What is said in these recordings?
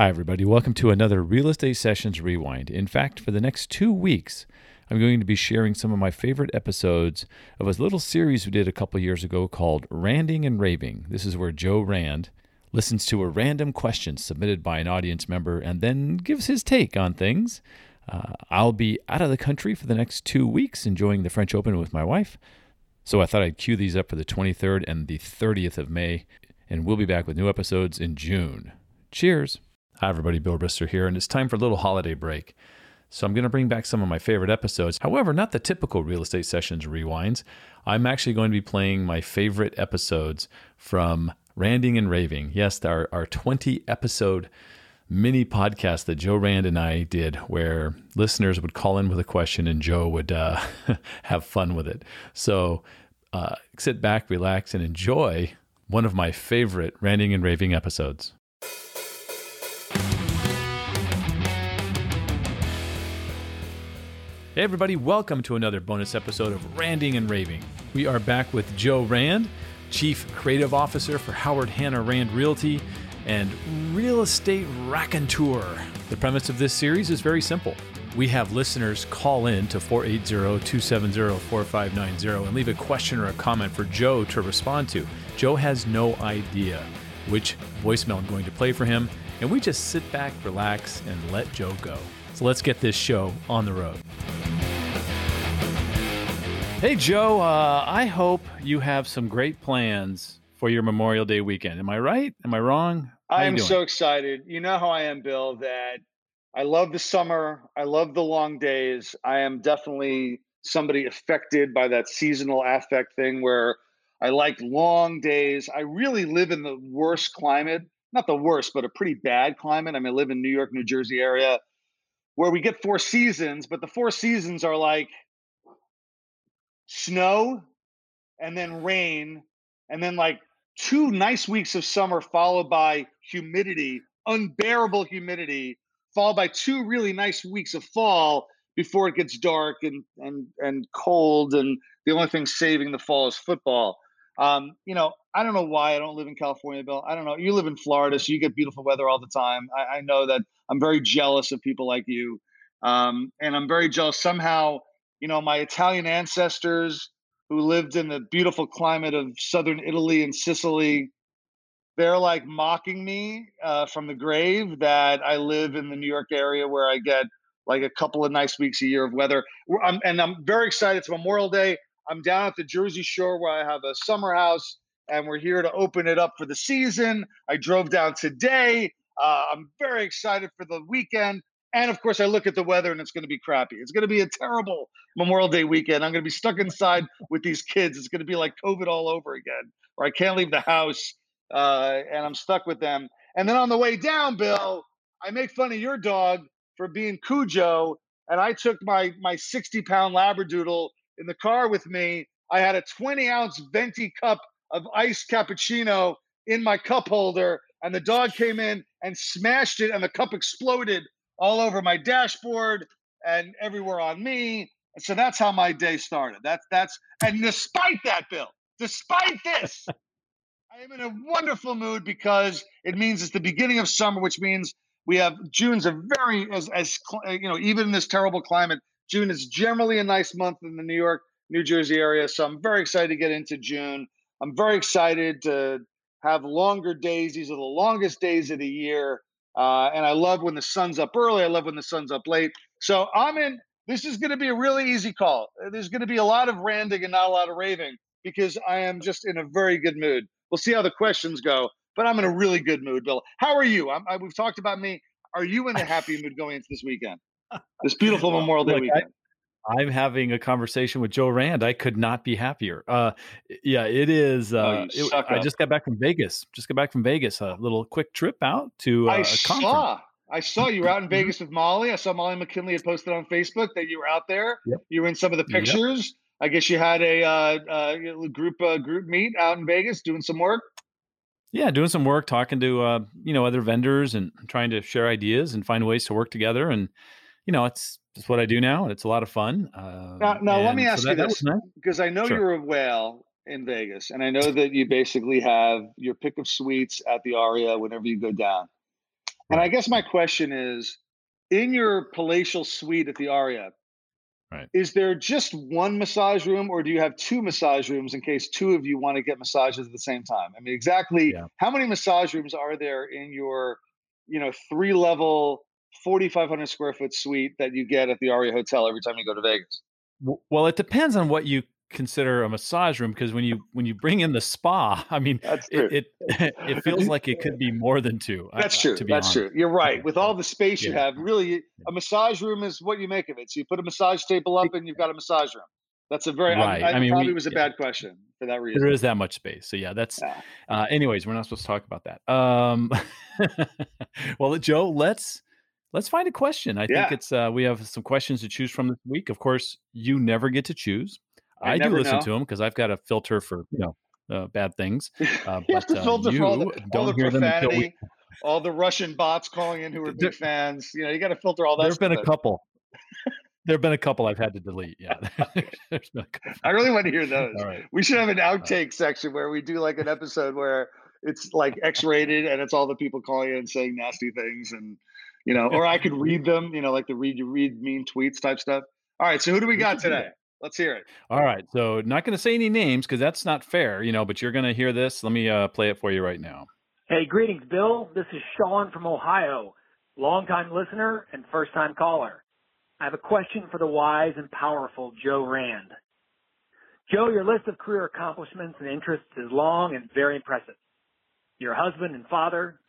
Hi, everybody. Welcome to another Real Estate Sessions Rewind. In fact, for the next two weeks, I'm going to be sharing some of my favorite episodes of a little series we did a couple years ago called Randing and Raving. This is where Joe Rand listens to a random question submitted by an audience member and then gives his take on things. Uh, I'll be out of the country for the next two weeks enjoying the French Open with my wife. So I thought I'd cue these up for the 23rd and the 30th of May, and we'll be back with new episodes in June. Cheers! Hi, everybody. Bill Risser here, and it's time for a little holiday break. So I'm going to bring back some of my favorite episodes. However, not the typical real estate sessions rewinds. I'm actually going to be playing my favorite episodes from Randing and Raving. Yes, our, our 20 episode mini podcast that Joe Rand and I did, where listeners would call in with a question and Joe would uh, have fun with it. So uh, sit back, relax, and enjoy one of my favorite Randing and Raving episodes. Hey, everybody, welcome to another bonus episode of Randing and Raving. We are back with Joe Rand, Chief Creative Officer for Howard Hanna Rand Realty and Real Estate Raconteur. The premise of this series is very simple. We have listeners call in to 480 270 4590 and leave a question or a comment for Joe to respond to. Joe has no idea which voicemail I'm going to play for him, and we just sit back, relax, and let Joe go. So let's get this show on the road. Hey, Joe, uh, I hope you have some great plans for your Memorial Day weekend. Am I right? Am I wrong? How I am so excited. You know how I am, Bill, that I love the summer. I love the long days. I am definitely somebody affected by that seasonal affect thing where I like long days. I really live in the worst climate, not the worst, but a pretty bad climate. I mean, I live in New York, New Jersey area where we get four seasons, but the four seasons are like snow and then rain and then like two nice weeks of summer followed by humidity, unbearable humidity, followed by two really nice weeks of fall before it gets dark and and and cold and the only thing saving the fall is football. Um, you know, I don't know why I don't live in California, Bill. I don't know. You live in Florida, so you get beautiful weather all the time. I, I know that I'm very jealous of people like you. Um, and I'm very jealous. Somehow, you know, my Italian ancestors who lived in the beautiful climate of southern Italy and Sicily, they're like mocking me uh, from the grave that I live in the New York area where I get like a couple of nice weeks a year of weather. I'm, and I'm very excited. It's Memorial Day. I'm down at the Jersey Shore where I have a summer house and we're here to open it up for the season. I drove down today. Uh, I'm very excited for the weekend. And of course, I look at the weather and it's going to be crappy. It's going to be a terrible Memorial Day weekend. I'm going to be stuck inside with these kids. It's going to be like COVID all over again, or I can't leave the house uh, and I'm stuck with them. And then on the way down, Bill, I make fun of your dog for being Cujo, and I took my my 60 pound Labradoodle in the car with me. I had a 20 ounce venti cup of iced cappuccino in my cup holder, and the dog came in and smashed it, and the cup exploded all over my dashboard and everywhere on me. So that's how my day started. That's that's and despite that, Bill, despite this, I am in a wonderful mood because it means it's the beginning of summer, which means we have June's a very as as you know even in this terrible climate, June is generally a nice month in the New York, New Jersey area. So I'm very excited to get into June. I'm very excited to have longer days. These are the longest days of the year. Uh, and I love when the sun's up early. I love when the sun's up late. So I'm in. This is going to be a really easy call. There's going to be a lot of ranting and not a lot of raving because I am just in a very good mood. We'll see how the questions go, but I'm in a really good mood, Bill. How are you? I, we've talked about me. Are you in a happy mood going into this weekend? This beautiful Memorial Day Look, weekend. I'm having a conversation with Joe Rand. I could not be happier. Uh, yeah, it is. Oh, uh, oh, it, I just got back from Vegas. Just got back from Vegas. A little quick trip out to uh, I saw. I saw you were out in mm-hmm. Vegas with Molly. I saw Molly McKinley had posted on Facebook that you were out there. Yep. You were in some of the pictures. Yep. I guess you had a uh, uh, group uh, group meet out in Vegas doing some work. Yeah, doing some work, talking to uh, you know other vendors and trying to share ideas and find ways to work together. And you know, it's just what I do now, and it's a lot of fun. Uh, now, now let me ask so you this, because nice. I know sure. you're a whale in Vegas, and I know that you basically have your pick of suites at the Aria whenever you go down. And I guess my question is in your palatial suite at the Aria, Right. is there just one massage room or do you have two massage rooms in case two of you want to get massages at the same time? I mean, exactly Yeah. how many massage rooms are there in your, you know, three level, 4,500 square foot suite that you get at the Aria Hotel every time you go to Vegas? Well, it depends on what you consider a massage room because when you when you bring in the spa, I mean, it it, it feels like it could be more than two. That's I- true. To be That's honest. true. You're right. With all the space you have, really, a massage room is what you make of it. So you put a massage table up, and you've got a massage room. That's a very. Right. I, I, I mean, probably we- was a yeah. bad question for that reason. There is that much space. So yeah, that's. Yeah. Uh, anyways, we're not supposed to talk about that. Um, well, Joe, let's let's find a question. I think it's uh, we have some questions to choose from this week. Of course, you never get to choose. I I, do listen know. to them because I've got a filter for you know uh, bad things. Uh, you have but to uh, filter you for all the, don't the hear them we. profanity, all the Russian bots calling in who are big fans. You know, you got to filter all that. There's been a couple. there have been a couple I've had to delete. Yeah, there's been a couple. I really want to hear those. All right. We should have an outtake section where we do like an episode where it's like X-rated and it's all the people calling in saying nasty things and you know, or I could read them, you know, like the read you read mean tweets type stuff. All right, so who do we We got today? Let's hear it. All right. So not going to say any names because that's not fair, you know. But you're going to hear this. Let me uh, play it for you right now. Hey, greetings, Bill. This is Sean from Ohio, longtime listener and first time caller. I have a question for the wise and powerful Joe Rand. Joe, your list of career accomplishments and interests is long and very impressive. You're a husband and father.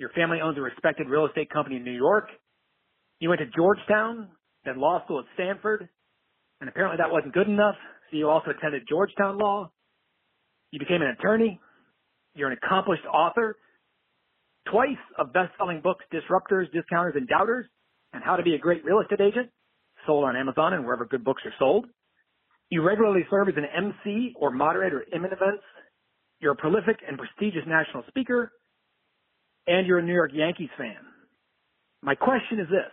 Your family owns a respected real estate company in New York. You went to Georgetown, then law school at Stanford, and apparently that wasn't good enough, so you also attended Georgetown Law. You became an attorney. You're an accomplished author twice of best-selling books, Disruptors, Discounters, and Doubters, and How to Be a Great Real Estate Agent, sold on Amazon and wherever good books are sold. You regularly serve as an MC or moderator at events. You're a prolific and prestigious national speaker, and you're a New York Yankees fan. My question is this.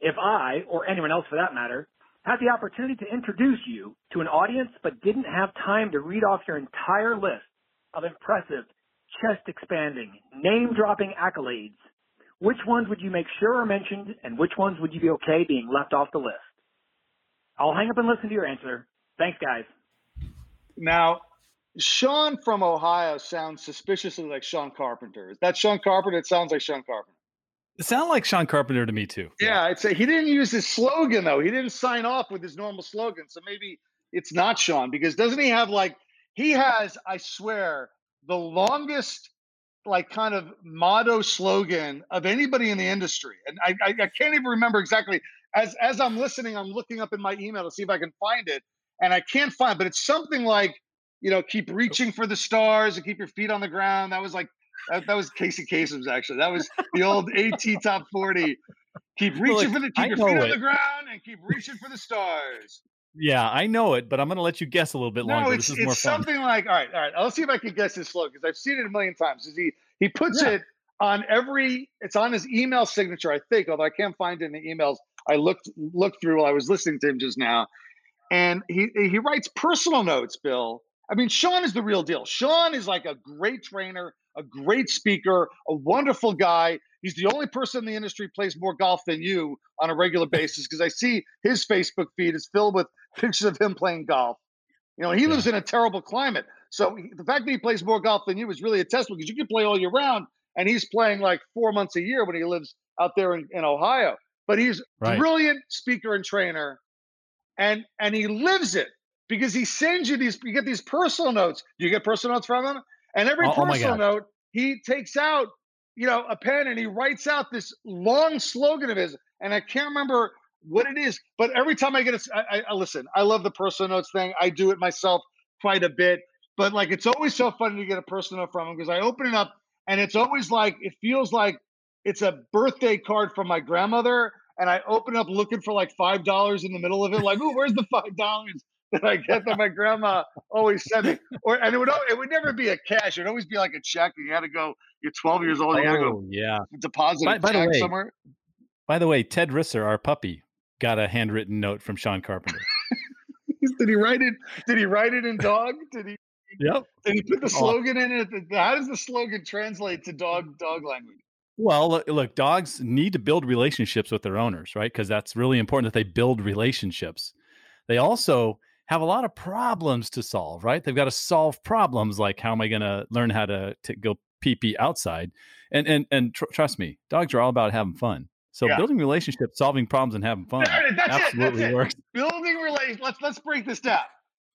If I, or anyone else for that matter, had the opportunity to introduce you to an audience but didn't have time to read off your entire list of impressive, chest expanding, name dropping accolades, which ones would you make sure are mentioned and which ones would you be okay being left off the list? I'll hang up and listen to your answer. Thanks, guys. Now, Sean from Ohio sounds suspiciously like Sean Carpenter. Is that Sean Carpenter? It sounds like Sean Carpenter. It sounded like Sean Carpenter to me too. Yeah, I'd say he didn't use his slogan though. He didn't sign off with his normal slogan. So maybe it's not Sean because doesn't he have like he has, I swear, the longest like kind of motto slogan of anybody in the industry. And I, I, I can't even remember exactly. As as I'm listening, I'm looking up in my email to see if I can find it, and I can't find. But it's something like, you know, keep reaching for the stars and keep your feet on the ground. That was like that, that was Casey Kasem's actually. That was the old AT Top 40. Keep reaching Look, for the I keep your feet know on the ground and keep reaching for the stars. Yeah, I know it, but I'm going to let you guess a little bit longer. No, it's this is more it's fun. something like all right, all right. Let's see if I can guess his slogan because I've seen it a million times. Is he he puts Yeah. it on every it's on his email signature, I think, although I can't find it in the emails I looked looked through while I was listening to him just now. And he he writes personal notes, Bill. I mean, Sean is the real deal. Sean is like a great trainer, a great speaker, a wonderful guy. He's the only person in the industry who plays more golf than you on a regular basis because I see his Facebook feed is filled with pictures of him playing golf. You know, he lives in a terrible climate. So the fact that he plays more golf than you is really a testament because you can play all year round, and he's playing like four months a year when he lives out there in, in Ohio. But he's Right. brilliant speaker and trainer, and and he lives it because he sends you these. You get these personal notes. You get personal notes from him, and every Oh- oh personal God. note he takes out, you know, a pen and he writes out this long slogan of his, and I can't remember what it is. But every time I get it, I listen. I love the personal notes thing. I do it myself quite a bit. But like, it's always so funny to get a personal note from him because I open it up and it's always like it feels like it's a birthday card from my grandmother. And I open up looking for like five dollars in the middle of it, like, oh, where's the five dollars that I get that my grandma always sent me? Or and it would it would never be a cash; it'd always be like a check. And you had to go. You're 12 years old. You got to go Oh, yeah. deposit By- by the check way, somewhere. By the way, Ted Risser, our puppy, got a handwritten note from Sean Carpenter. Did he write it? Did he write it in dog? Did he? yep. Did he put the Oh. slogan in it? How does the slogan translate to dog dog language? Well, look, dogs need to build relationships with their owners, right? Because that's really important that they build relationships. They also have a lot of problems to solve, right? They've got to solve problems like how am I going to learn how to, to go pee pee outside? And and and tr- trust me, dogs are all about having fun. So yeah. building relationships, solving problems, and having fun that's absolutely it, works. It. Building relations. Let's let's break this down.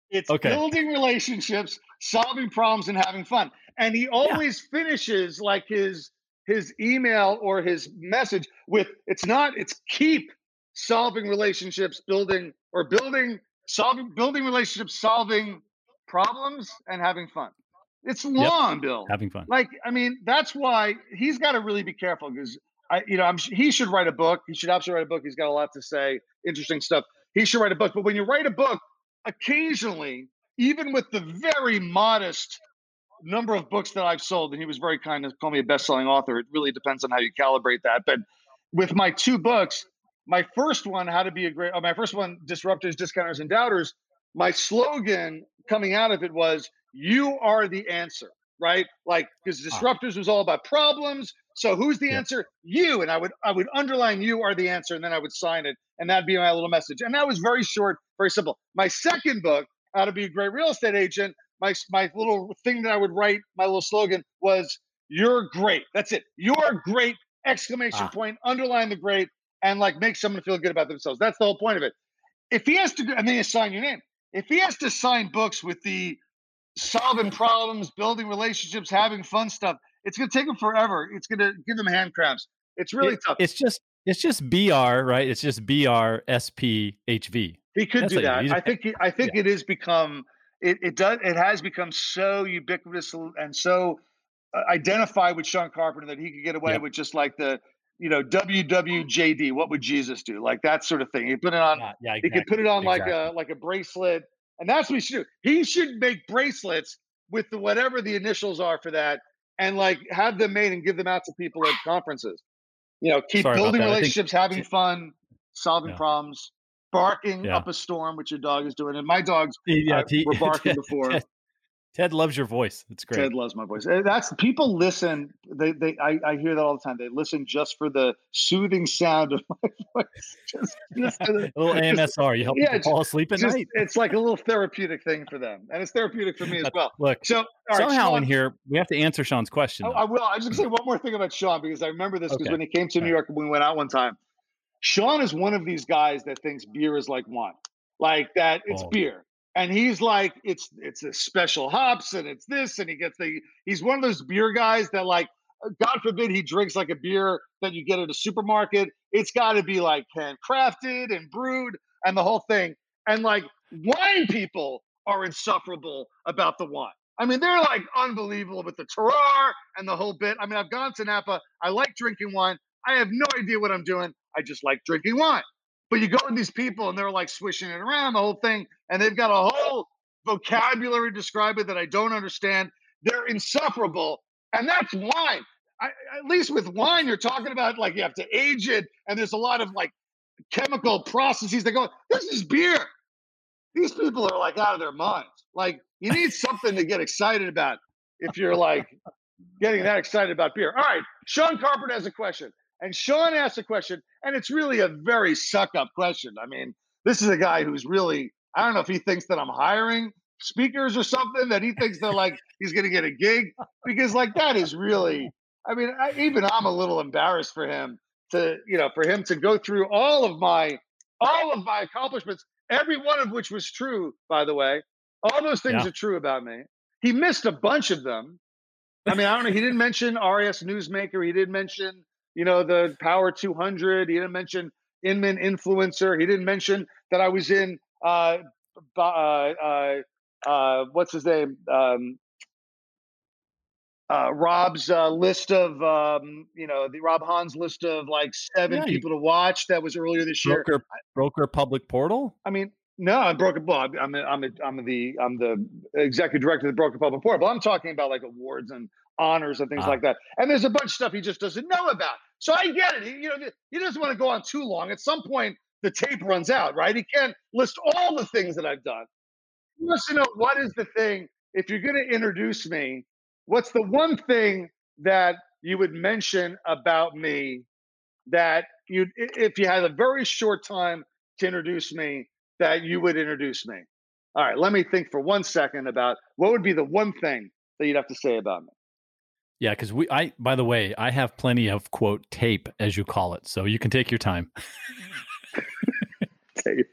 It's okay. building relationships, solving problems, and having fun. And he always yeah. finishes like his his email or his message with it's not it's keep solving relationships, building or building solving building relationships, solving problems, and having fun. It's long, yep. Bill. Having fun. Like I mean, that's why he's got to really be careful because I, you know, I'm, he should write a book. He should absolutely write a book. He's got a lot to say, interesting stuff. He should write a book. But when you write a book, occasionally, even with the very modest number of books that I've sold, and he was very kind to call me a best-selling author. It really depends on how you calibrate that. But with my two books, my first one, How to Be a Great, my first one, Disruptors, Discounters, and Doubters. My slogan coming out of it was, "You are the answer." Right? Like because ah. Disruptors was all about problems. So who's the answer? You. And I would I would underline you are the answer, and then I would sign it, and that'd be my little message. And that was very short, very simple. My second book, How to Be a Great Real Estate Agent, my my little thing that I would write, my little slogan was "You're great." That's it. You're great! Exclamation ah. point. Underline the great, and like make someone feel good about themselves. That's the whole point of it. If he has to, and then you sign your name. If he has to sign books with the solving problems, building relationships, having fun stuff, it's going to take him forever. It's going to give him hand cramps. It's really it, tough. It's just it's just BR, right? It's just BR SPHV. He could That's do that. I think he, I think yeah. it has become it, it does it has become so ubiquitous and so uh, identified with Sean Carpenter that he could get away with just like the you know WWJD. What would Jesus do? Like that sort of thing. He put it on. Yeah, yeah exactly. He could put it on exactly. like a like a bracelet, and that's what he should do. He should make bracelets with the whatever the initials are for that, and like have them made and give them out to people at conferences. You know, keep Sorry building relationships, think, having fun, solving yeah. problems, barking up a storm, which your dog is doing. And my dogs yeah, uh, were barking before. Ted loves your voice. It's great. Ted loves my voice. Eh, that's people listen. They they I, I hear that all the time. They listen just for the soothing sound of my voice. Just, just a little AMSR. You help yeah, people fall asleep at just, night. It's like a little therapeutic thing for them, and it's therapeutic for me as well. Look, so somehow Sean, in here we have to answer Sean's question. I, I will. I just say one more thing about Sean because I remember this because okay. when he came to New York, we went out one time. Sean is one of these guys that thinks beer is like wine, like that. It's oh. beer and he's like it's it's a special hops and it's this and he gets the he's one of those beer guys that like uh, god forbid he drinks like a beer that you get at a supermarket it's got to be like handcrafted and brewed and the whole thing. And like wine people are insufferable about the wine. I mean they're like unbelievable with the terroir and the whole bit. I mean i've gone to napa. I like drinking wine. I have no idea what i'm doing. I just like drinking wine but you go with these people and they're like swishing it around the whole thing, and they've got a whole vocabulary to describe it that I don't understand. They're insufferable, and that's wine. I, at least with wine, you're talking about like you have to age it, and there's a lot of like chemical processes that go. This is beer. These people are like out of their minds. Like you need something to get excited about if you're like getting that excited about beer. All right, Sean Carpenter has a question. And Sean asked a question, and it's really a very suck up question. I mean, this is a guy who's really, I don't know if he thinks that I'm hiring speakers or something, that he thinks that like he's going to get a gig, because like that is really, I mean, I, even I'm a little embarrassed for him to, you know, for him to go through all of my, all of my accomplishments, every one of which was true, by the way. All those things yeah. are true about me. He missed a bunch of them. I mean, I don't know. He didn't mention RAS Newsmaker. He didn't mention you know, the Power 200. He didn't mention Inman Influencer. He didn't mention that I was in, uh, uh, uh, uh, what's his name? Um, uh, Rob's uh, list of, um, you know, the Rob Hahn's list of like seven yeah, people to watch. That was earlier this broker, year. Broker Public Portal. I mean, no, I'm broker. Well, I'm a, I'm a, I'm the I'm the executive director of the Broker Public Portal. But I'm talking about like awards and honors and things uh like that. And there's a bunch of stuff he just doesn't know about. So I get it. He, you know, he doesn't want to go on too long. At some point, the tape runs out, right? He can't list all the things that I've done. He wants to know what is the thing. If you're going to introduce me, what's the one thing that you would mention about me that you, if you had a very short time to introduce me, that you would introduce me. All right, let me think for one second about what would be the one thing that you'd have to say about me. Yeah, because we, I, by the way, I have plenty of quote tape, as you call it, so you can take your time. tape.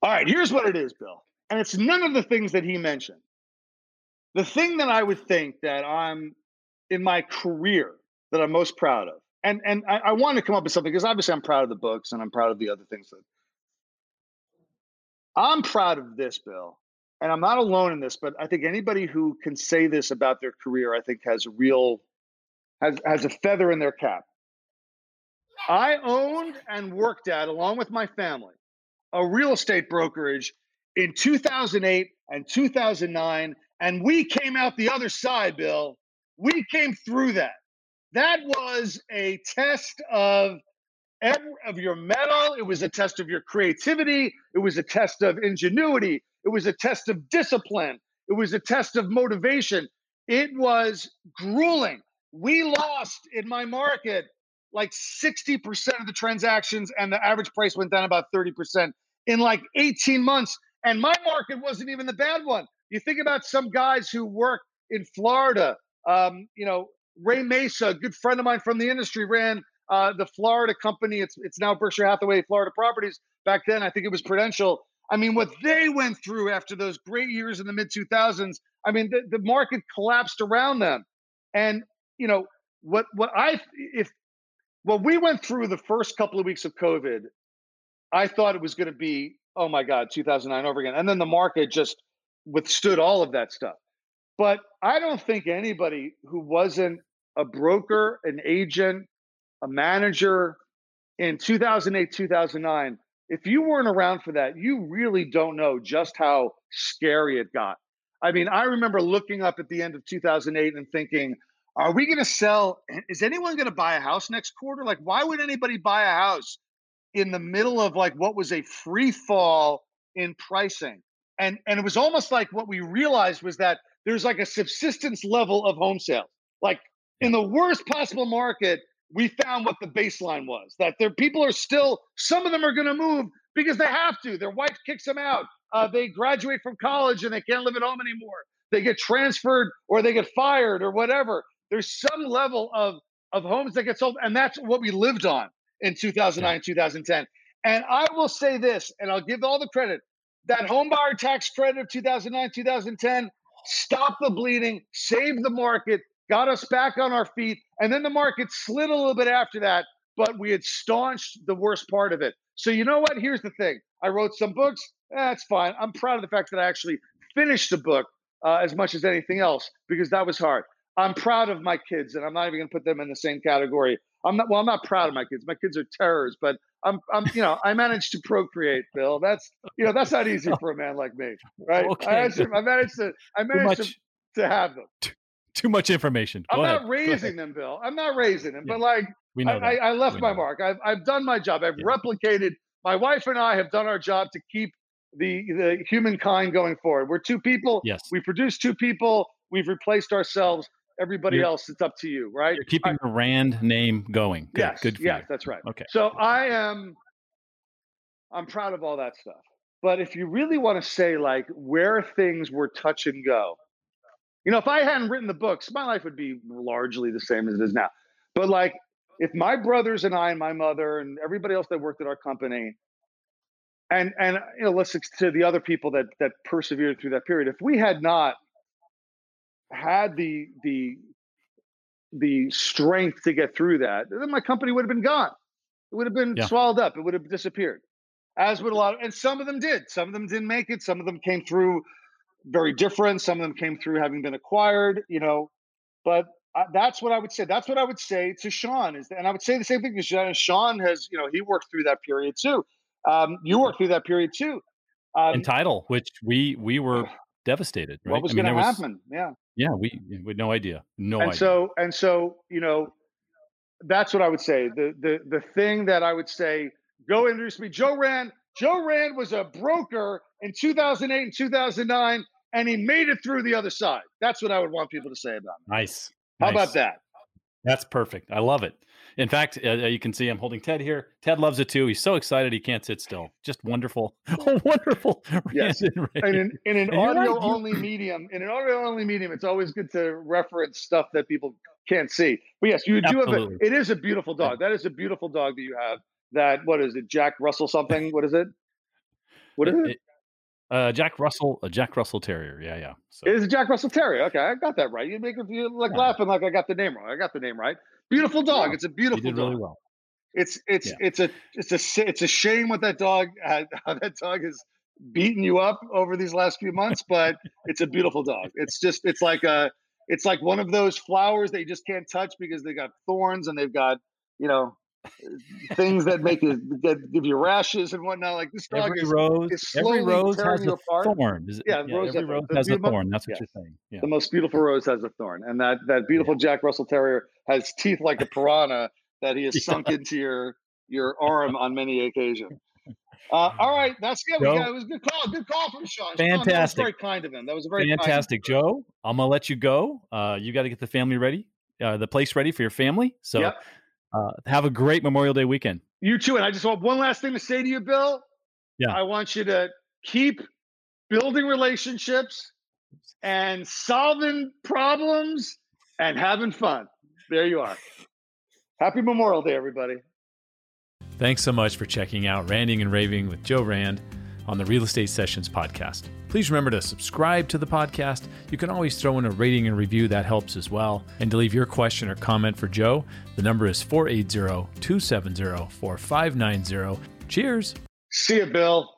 All right, here's what it is, Bill. And it's none of the things that he mentioned. The thing that I would think that I'm in my career that I'm most proud of, and and I, I want to come up with something because obviously I'm proud of the books and I'm proud of the other things that I'm proud of this, Bill. And I'm not alone in this, but I think anybody who can say this about their career, I think has a real has has a feather in their cap. I owned and worked at, along with my family, a real estate brokerage in 2008 and 2009. And we came out the other side, Bill. We came through that. That was a test of of your mettle. It was a test of your creativity. It was a test of ingenuity. It was a test of discipline. It was a test of motivation. It was grueling. We lost in my market like 60% of the transactions, and the average price went down about 30% in like 18 months. And my market wasn't even the bad one. You think about some guys who work in Florida. Um, you know, Ray Mesa, a good friend of mine from the industry, ran uh, the Florida company. It's it's now Berkshire Hathaway Florida Properties. Back then, I think it was Prudential. I mean, what they went through after those great years in the mid 2000s. I mean, the, the market collapsed around them, and you know what what I if what we went through the first couple of weeks of COVID, I thought it was going to be oh my god 2009 over again, and then the market just withstood all of that stuff. But I don't think anybody who wasn't a broker, an agent, a manager in 2008, 2009, if you weren't around for that, you really don't know just how scary it got. I mean, I remember looking up at the end of 2008 and thinking, are we going to sell? Is anyone going to buy a house next quarter? Like, why would anybody buy a house in the middle of like what was a free fall in pricing? And and it was almost like what we realized was that there's like a subsistence level of home sales. Like in the worst possible market, we found what the baseline was that their people are still some of them are going to move because they have to their wife kicks them out uh, they graduate from college and they can't live at home anymore. They get transferred or they get fired or whatever. There's some level of of homes that get sold and that's what we lived on in 2009 2010 and i will say this and i'll give all the credit that home buyer tax credit of 2009 2010 stopped the bleeding saved the market got us back on our feet. And then the market slid a little bit after that, but we had staunched the worst part of it. So, you know what? Here's the thing I wrote some books. That's fine. I'm proud of the fact that I actually finished the book uh, as much as anything else because that was hard. I'm proud of my kids, and I'm not even going to put them in the same category. I'm not. Well, I'm not proud of my kids. My kids are terrors, but I'm. I'm. You know, I managed to procreate, Bill. That's. You know, that's not easy for a man like me, right? Okay. I, managed to, I managed to. I managed to, to have them too much information. Go I'm ahead. not raising them, Bill. I'm not raising them, yeah. but like we know I, I, left we my mark. I've I've done my job. I've yeah. replicated. My wife and I have done our job to keep the the humankind going forward. We're two people. Yes. We produce two people. We've replaced ourselves. Everybody you're, else, it's up to you, right? You're keeping I, the Rand name going. Good, yes. Good. yes, you. that's right. Okay. So I am. I'm proud of all that stuff. But if you really want to say like where things were touch and go, you know, if I hadn't written the books, my life would be largely the same as it is now. But like, if my brothers and I and my mother and everybody else that worked at our company, and and you know, let's to the other people that that persevered through that period, if we had not had the the the strength to get through that, then my company would have been gone. It would have been yeah. swallowed up. It would have disappeared. As would a lot, of, and some of them did. Some of them didn't make it. Some of them came through very different. Some of them came through having been acquired, you know, but I, that's what I would say. That's what I would say to Sean is, that, and I would say the same thing because Sean has, you know, he worked through that period too. Um, you worked through that period too. Um, and title, which we we were devastated. Right? What was going to happen? Yeah. Yeah, we we had no idea. No and idea. so and so, you know, that's what I would say. The the the thing that I would say, go introduce me. Joe Rand. Joe Rand was a broker in 2008 and 2009 and he made it through the other side. That's what I would want people to say about him. Nice. How Nice. about that? That's perfect. I love it. In fact, uh, you can see I'm holding Ted here. Ted loves it too. He's so excited he can't sit still. Just wonderful, oh, wonderful. Yes. and In an, in an And audio you- only medium, in an audio only medium, it's always good to reference stuff that people can't see. But yes, you do Absolutely. have a. It is a beautiful dog. That is a beautiful dog that you have. That what is it? Jack Russell something? What is it? What is it? It- uh, Jack Russell, a Jack Russell Terrier. Yeah, yeah. So It is a Jack Russell Terrier. Okay, I got that right. You make you like Yeah. laughing like I got the name wrong. I got the name right. Beautiful dog. Yeah, It's a you beautiful did dog. really well. It's it's Yeah. it's a it's a it's a shame what that dog how that dog has beaten you up over these last few months, but it's a beautiful dog. It's just it's like a it's like one of those flowers that you just can't touch because they got thorns and they've got you know things that make you that give you rashes and whatnot. Like this dog Every is rose, is every rose tearing has you a apart. thorn. It- Yeah, rose every rose has a thorn. That's what you're saying. Yeah. the most beautiful rose has a thorn, and that that beautiful Jack Russell Terrier has teeth like a piranha that he has Yeah. sunk into your your arm on many occasions. Uh, all right, that's good. We Joe? got, it was a good call. Good call from Sean. Sean, that was Fantastic. very kind of him. That was a very. Fantastic, Joe. I'm gonna let you go. Uh, you got to get the family ready, uh, the place ready for your family. So, Yep. Uh, have a great Memorial Day weekend. You too. And I just want one last thing to say to you, Bill. Yeah. I want you to keep building relationships and solving problems and having fun. There you are. Happy Memorial Day, everybody. Thanks so much for checking out Randing and Raving with Joe Rand on the Real Estate Sessions podcast. Please remember to subscribe to the podcast. You can always throw in a rating and review, that helps as well. And to leave your question or comment for Joe, the number is 480 270 4590. Cheers! See you, Bill.